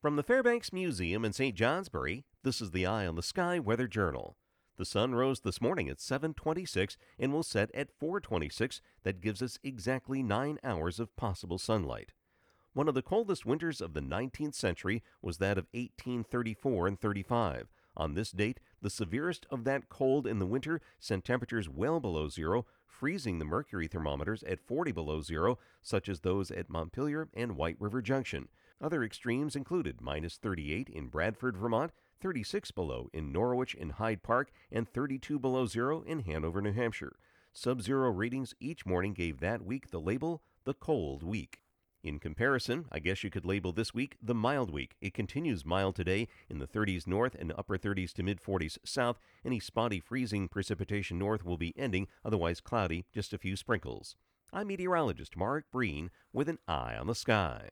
From the Fairbanks Museum in St. Johnsbury, this is the Eye on the Sky Weather Journal. The sun rose this morning at 7:26 and will set at 4:26. That gives us exactly 9 hours of possible sunlight. One of the coldest winters of the 19th century was that of 1834 and 35. On this date, the severest of that cold in the winter sent temperatures well below zero, freezing the mercury thermometers at 40 below zero, such as those at Montpelier and White River Junction. Other extremes included minus 38 in Bradford, Vermont, 36 below in Norwich and Hyde Park, and 32 below zero in Hanover, New Hampshire. Sub zero readings each morning gave that week the label the cold week. In comparison, I guess you could label this week the mild week. It continues mild today in the 30s north and upper 30s to mid 40s south. Any spotty freezing precipitation north will be ending, otherwise cloudy, just a few sprinkles. I'm meteorologist Mark Breen with an eye on the sky.